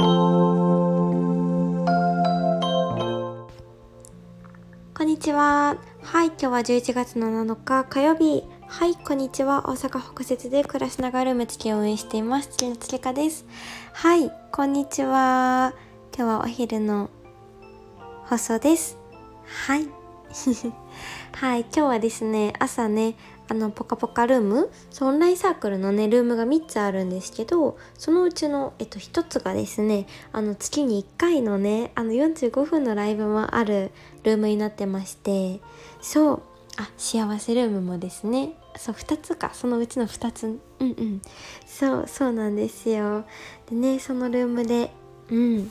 こんにちは。はい、今日は11月の7日火曜日。はい、こんにちは。大阪北節で暮らしながら梅月を運営しています。月のつけかです。はい、こんにちは。今日はお昼の放送です。はい。はい、今日はですね、朝ね、あの、ポカポカルーム、オンラインサークルのね、ルームが3つあるんですけど、そのうちの、えっと、1つがですね、あの、月に1回のね、あの、45分のライブもあるルームになってまして、そう、あ、幸せルームもですね、そう、2つか、そのうちの2つ、うんうん、そう、そうなんですよ。でね、そのルームで、うん、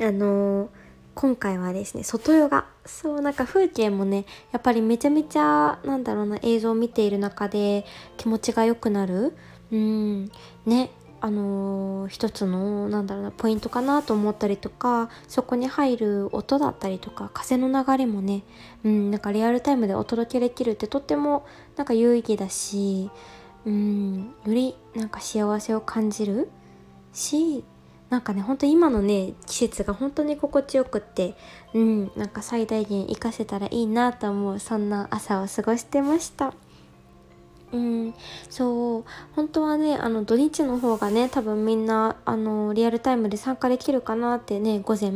あのー今回はですね外ヨガ。そうなんか風景もねやっぱりめちゃめちゃなんだろうな映像を見ている中で気持ちが良くなる。うんねあのー、一つのなんだろうなポイントかなと思ったりとかそこに入る音だったりとか風の流れもね、うん、なんかリアルタイムでお届けできるってとってもなんか有意義だし、うん、よりなんか幸せを感じるしなんかねほんと今のね季節が本当に心地よくってうんなんか最大限活かせたらいいなと思うそんな朝を過ごしてました。うんそう本当はねあの土日の方がね多分みんなあのリアルタイムで参加できるかなってね午前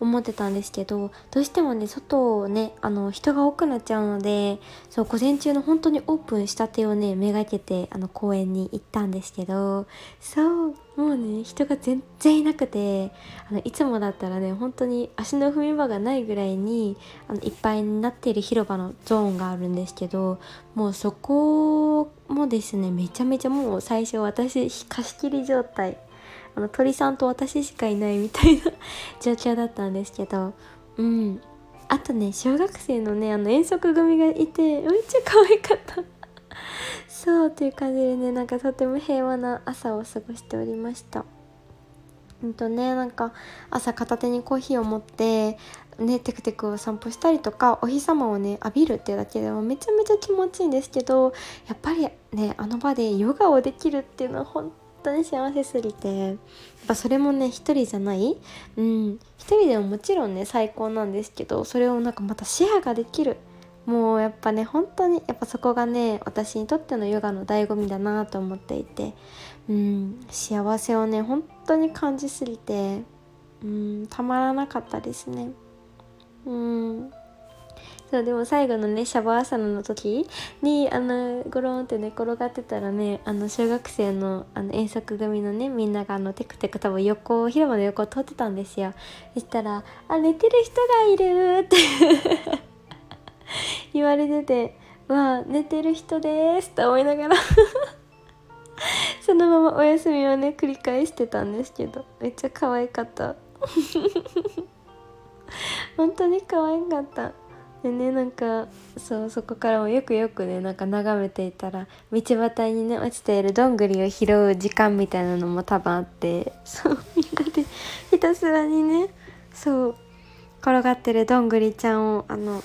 思ってたんですけどどうしてもね外をねあの人が多くなっちゃうのでそう午前中の本当にオープンしたてをねめがけてあの公園に行ったんですけどそうもうね人が全然いなくてあのいつもだったらね本当に足の踏み場がないぐらいにあのいっぱいになっている広場のゾーンがあるんですけどもうそこもですねめちゃめちゃもう最初私貸し切り状態あの鳥さんと私しかいないみたいな 状況だったんですけどうん。あとね小学生のねあの遠足組がいてめっちゃ可愛かった。そうという感じでねなんかとても平和な朝を過ごしておりました。うんとねなんか朝片手にコーヒーを持ってねテクテクを散歩したりとかお日様をね浴びるっていうだけでもめちゃめちゃ気持ちいいんですけどやっぱりねあの場でヨガをできるっていうのは本当に幸せすぎてやっぱそれもね一人じゃないうん一人でももちろんね最高なんですけどそれをなんかまたシェアができるもうやっぱね本当にやっぱそこがね私にとってのヨガの醍醐味だなと思っていてうん幸せをね本当に感じすぎてうんたまらなかったですね。うん。そうでも最後のねシャバーサナの時にあのゴロンって寝転がってたらねあの小学生のあの遠足組のねみんながあのテクテク多分横広場の横を通ってたんですよ。そしたら「あ寝てる人がいる」って。言われてて「わあ寝てる人です」と思いながら そのままお休みをね繰り返してたんですけどめっちゃ可愛かった。本当に可愛かった。でねなんかそうそこからもよくよくねなんか眺めていたら道端にね落ちているどんぐりを拾う時間みたいなのも多分あってそうみんなでひたすらにねそう転がってるどんぐりちゃんをあの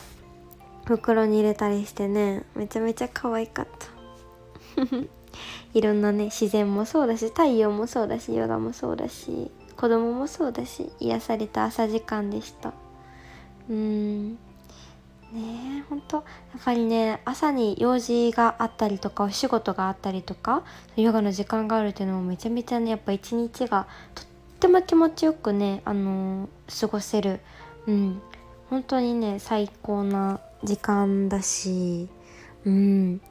袋に入れたりしてねめちゃめちゃ可愛かった。いろんなね自然もそうだし太陽もそうだしヨガもそうだし子供もそうだし癒された朝時間でした。うん。ねえほんとやっぱりね朝に用事があったりとかお仕事があったりとかヨガの時間があるっていうのもめちゃめちゃねやっぱ一日がとっても気持ちよくねあのー、過ごせる。うん。本当にね最高な時間だしうん。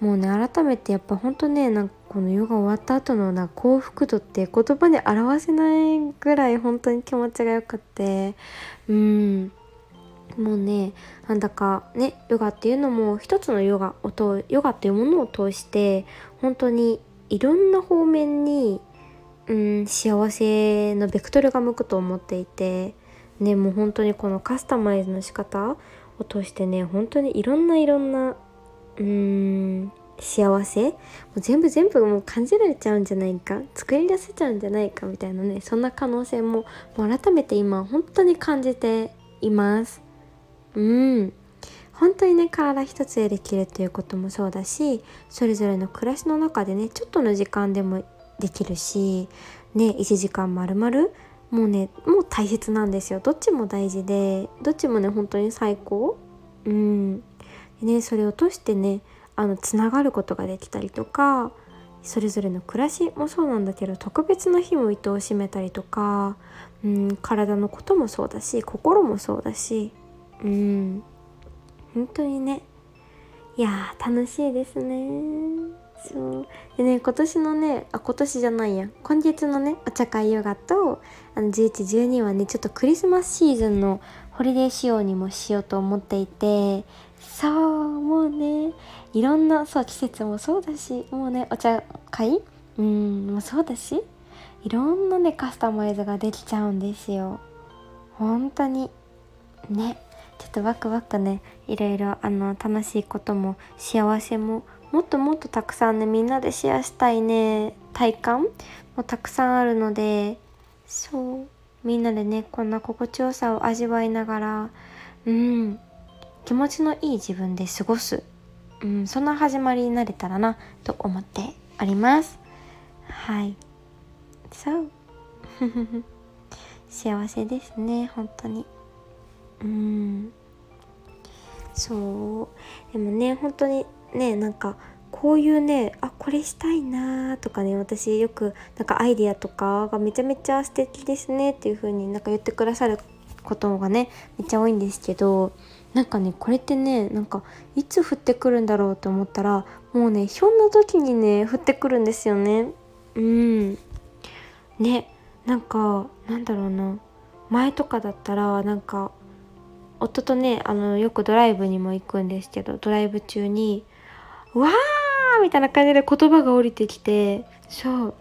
もうね改めてやっぱほんとねなんかこのヨガ終わった後のな幸福度って言葉で表せないぐらい本当に気持ちがよくてうん。もうねなんだかねヨガっていうのも一つのヨガを通ヨガっていうものを通して本当にいろんな方面に、うん、幸せのベクトルが向くと思っていてねもう本当にこのカスタマイズの仕方を通してね本当にいろんないろんなうーん幸せもう全部全部もう感じられちゃうんじゃないか作り出せちゃうんじゃないかみたいなねそんな可能性ももう改めて今本当に感じています。うん。本当にね体一つでできるっていうこともそうだしそれぞれの暮らしの中でねちょっとの時間でもできるしね1時間まるまるもうねもう大切なんですよ。どっちも大事でどっちもね本当に最高。うん。ねそれを通してねあのつながることができたりとかそれぞれの暮らしもそうなんだけど特別な日も糸を締めたりとか、うん、体のこともそうだし心もそうだし、うん、本当にね。いや楽しいですね。そう。でね今年のねあ今年じゃないや。今月のねお茶会ヨガとあの1112はねちょっとクリスマスシーズンのホリデー仕様にもしようと思っていてそうもうねいろんなそう季節もそうだしもうねお茶会？うんもうそうだしいろんなねカスタマイズができちゃうんですよ。本当に。ねちょっとワクワクねいろいろあの楽しいことも幸せももっともっとたくさんねみんなでシェアしたいね体感もたくさんあるのでそうみんなでねこんな心地よさを味わいながらうん気持ちのいい自分で過ごす、うん、そんな始まりになれたらなと思っております。はい。そう。幸せですね本当に。うん。そう。でもね本当にねなんかこういうねあこれしたいなとかね私よくなんかアイディアとかがめちゃめちゃ素敵ですねっていう風になんか言ってくださることがねめっちゃ多いんですけどなんかねこれってねなんかいつ降ってくるんだろうと思ったらもうねひょんな時にね降ってくるんですよね。うん。ねなんかなんだろうな。前とかだったらなんか夫とねあのよくドライブにも行くんですけどドライブ中に「わー!」みたいな感じで言葉が降りてきてそう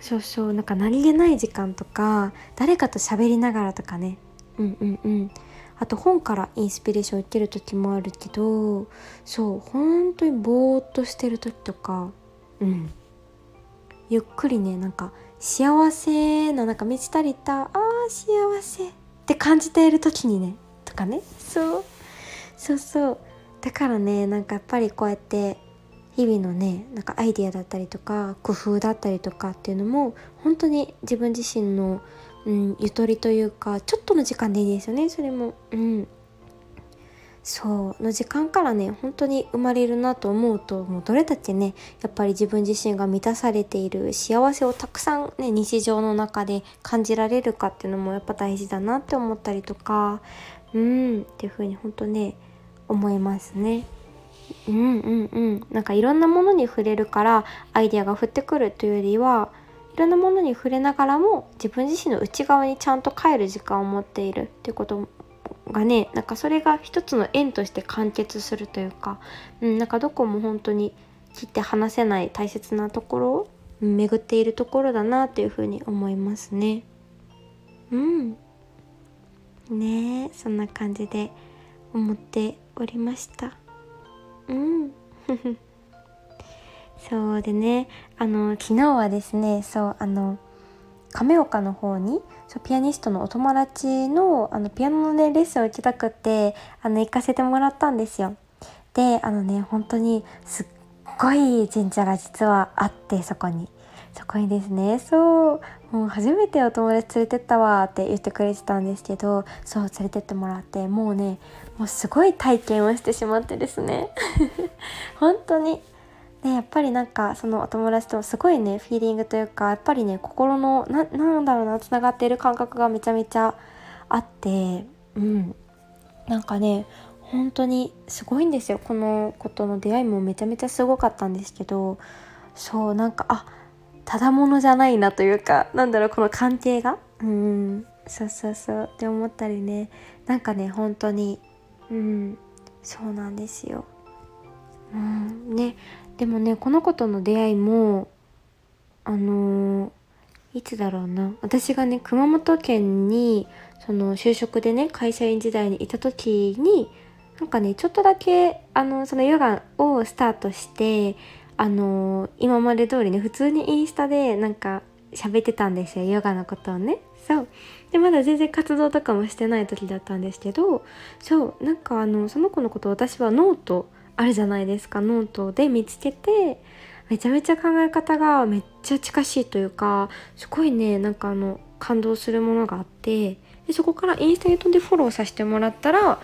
そうそうなんか何気ない時間とか誰かと喋りながらとかね。うんうんうん。あと本からインスピレーションを受ける時もあるけどそう本当にぼーっとしてる時とかうん。ゆっくりねなんか幸せななんか満ち足りたあー幸せって感じている時にねとかね。そうそうそう。だからねなんかやっぱりこうやって日々のねなんかアイディアだったりとか工夫だったりとかっていうのも本当に自分自身の、うん、ゆとりというかちょっとの時間でいいですよねそれも。うんそうの時間からね本当に生まれるなと思うともうどれだけねやっぱり自分自身が満たされている幸せをたくさんね日常の中で感じられるかっていうのもやっぱ大事だなって思ったりとかうんっていう風に本当ね思いますね。うんうんうんなんかいろんなものに触れるからアイデアが降ってくるというよりはいろんなものに触れながらも自分自身の内側にちゃんと帰る時間を持っているっていうことがねなんかそれが一つの縁として完結するというか、うん、なんかどこも本当に切って話せない大切なところを巡っているところだなというふうに思いますね。うんねそんな感じで思っておりました。うん。そうでね。あの昨日はですねそうあの亀岡の方にそうピアニストのお友達のあのピアノのねレッスンを受けたくってあの行かせてもらったんですよ。であのね本当にすっごい神社が実はあってそこに。そこにですねそうもう初めてお友達連れてったわって言ってくれてたんですけどそう連れてってもらってもうねもうすごい体験をしてしまってですね。本当に。でやっぱりなんかそのお友達とすごいねフィーリングというかやっぱりね心のななんだろうなつながっている感覚がめちゃめちゃあってうん。なんかね本当にすごいんですよ。この子との出会いもめちゃめちゃすごかったんですけどそうなんかあただものじゃないなというかなんだろうこの関係が？うん。そうそうそう。って思ったりね。なんかね本当に。うん。そうなんですよ。うん。ね。でもねこの子との出会いもあのー、いつだろうな。私がね熊本県にその就職でね会社員時代にいた時になんかねちょっとだけあのそのヨガをスタートしてあのー、今まで通りね普通にインスタでなんか喋ってたんですよヨガのことをね。そう。でまだ全然活動とかもしてない時だったんですけどそう。なんかあのその子のこと私はノートあるじゃないですか。ノートで見つけてめちゃめちゃ考え方がめっちゃ近しいというかすごいねなんかあの感動するものがあってでそこからインスタに飛んでフォローさせてもらったら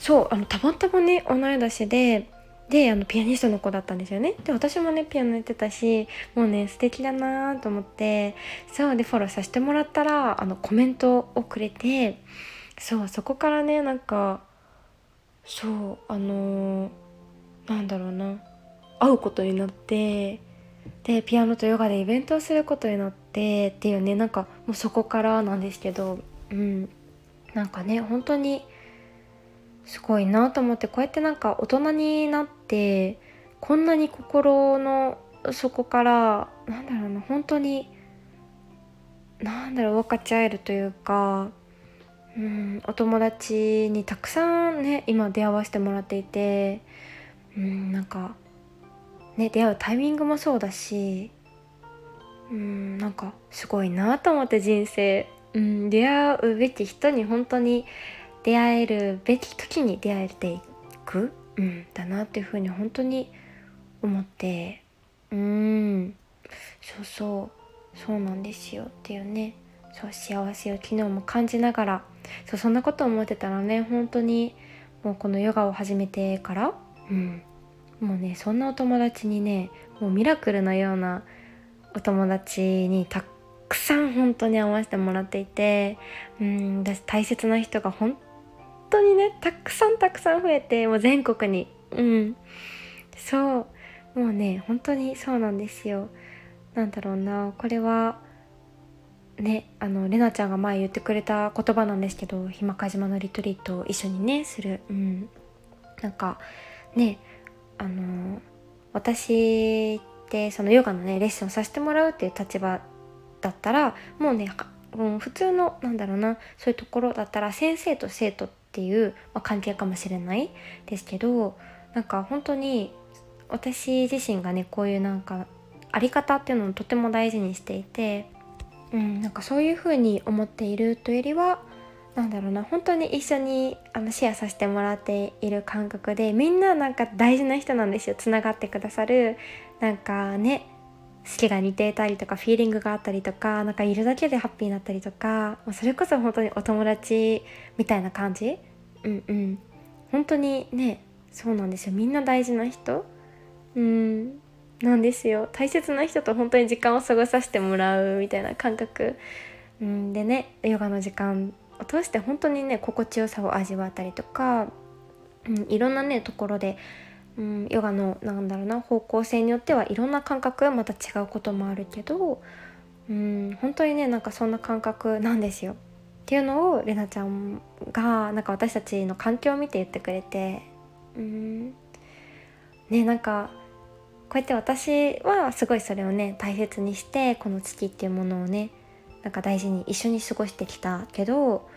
そうあのたまたまね同い年でであのピアニストの子だったんですよね。で私もねピアノやってたしもうね素敵だなと思ってそうでフォローさせてもらったらあのコメントをくれてそうそこからねなんかそうあのー、なんだろうな会うことになってでピアノとヨガでイベントをすることになってっていうねなんかもうそこからなんですけどうん。なんかね本当にすごいなと思ってこうやってなんか大人になってこんなに心の底からなんだろうな本当になんだろう分かち合えるというかうんお友達にたくさんね今出会わせてもらっていてうんなんかね出会うタイミングもそうだしうんなんかすごいなと思って人生、うん、出会うべき人に本当に出会えるべき時に出会えていく、うん、だなっていうふうに本当に思って。うん。そうそう。そうなんですよ。っていうね。そう幸せを昨日も感じながら。そうそんなこと思ってたらね本当にもうこのヨガを始めてから、うん、もうねそんなお友達にねもうミラクルのようなお友達にたくさん本当に会わせてもらっていてうん私大切な人が本当にねたくさんたくさん増えてもう全国に。うん。そう。もうね本当にそうなんですよ。なんだろうな。これはねあのレナちゃんが前言ってくれた言葉なんですけど日間賀島のリトリートを一緒にねする。うん。なんかねあの私ってそのヨガのねレッスンをさせてもらうっていう立場だったらもうね、うん、普通のなんだろうなそういうところだったら先生と生徒ってていう、まあ、関係かもしれないですけどなんか本当に私自身がねこういうなんかあり方っていうのをとても大事にしていて、うん、なんかそういうふうに思っているというよりはなんだろうな本当に一緒にあのシェアさせてもらっている感覚でみんななんか大事な人なんですよ。つながってくださるなんかね好きが似ていたりとかフィーリングがあったりとかなんかいるだけでハッピーになったりとかそれこそ本当にお友達みたいな感じ？うんうん。本当にねそうなんですよ。みんな大事な人？うん。なんですよ。大切な人と本当に時間を過ごさせてもらうみたいな感覚、うん、でねヨガの時間を通して本当にね心地よさを味わったりとか、うん、いろんなねところでうん、ヨガのなんだろうな方向性によってはいろんな感覚また違うこともあるけど、うん、本当にねなんかそんな感覚なんですよ。っていうのをれなちゃんがなんか私たちの環境を見て言ってくれてうん。ねなんかこうやって私はすごいそれをね大切にしてこの月っていうものをねなんか大事に一緒に過ごしてきたけど、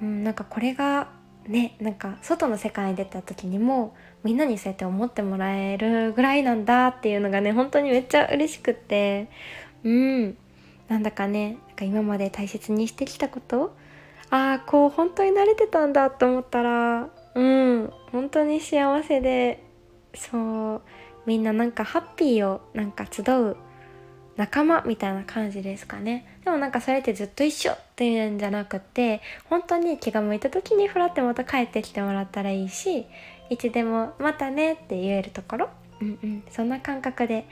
うん、なんかこれがねなんか外の世界に出た時にもみんなにそうやって思ってもらえるぐらいなんだっていうのがね本当にめっちゃ嬉しくってうん。なんだかねなんか今まで大切にしてきたことああこう本当に慣れてたんだと思ったらうん。本当に幸せでそう。みんななんかハッピーをなんか集う仲間みたいな感じですかね。でもなんかそれってずっと一緒っていうんじゃなくって本当に気が向いた時にふらってまた帰ってきてもらったらいいしいつでも「またね」って言えるところ、うんうん、そんな感覚で。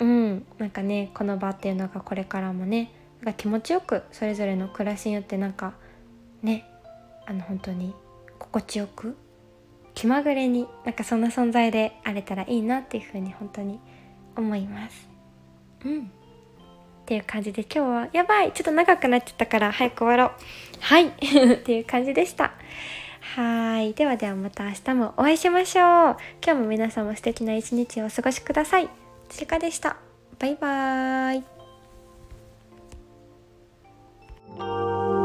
うん。なんかねこの場っていうのがこれからもねなんか気持ちよくそれぞれの暮らしによってなんかねあの本当に心地よく気まぐれになんかそんな存在であれたらいいなっていうふうに本当に思います。うんっていう感じで今日はやばいちょっと長くなっちゃったから早く終わろう。はい。っていう感じでした。はい。ではではまた明日もお会いしましょう。今日も皆さんも素敵な一日をお過ごしください。つりかでした。バイバーイ。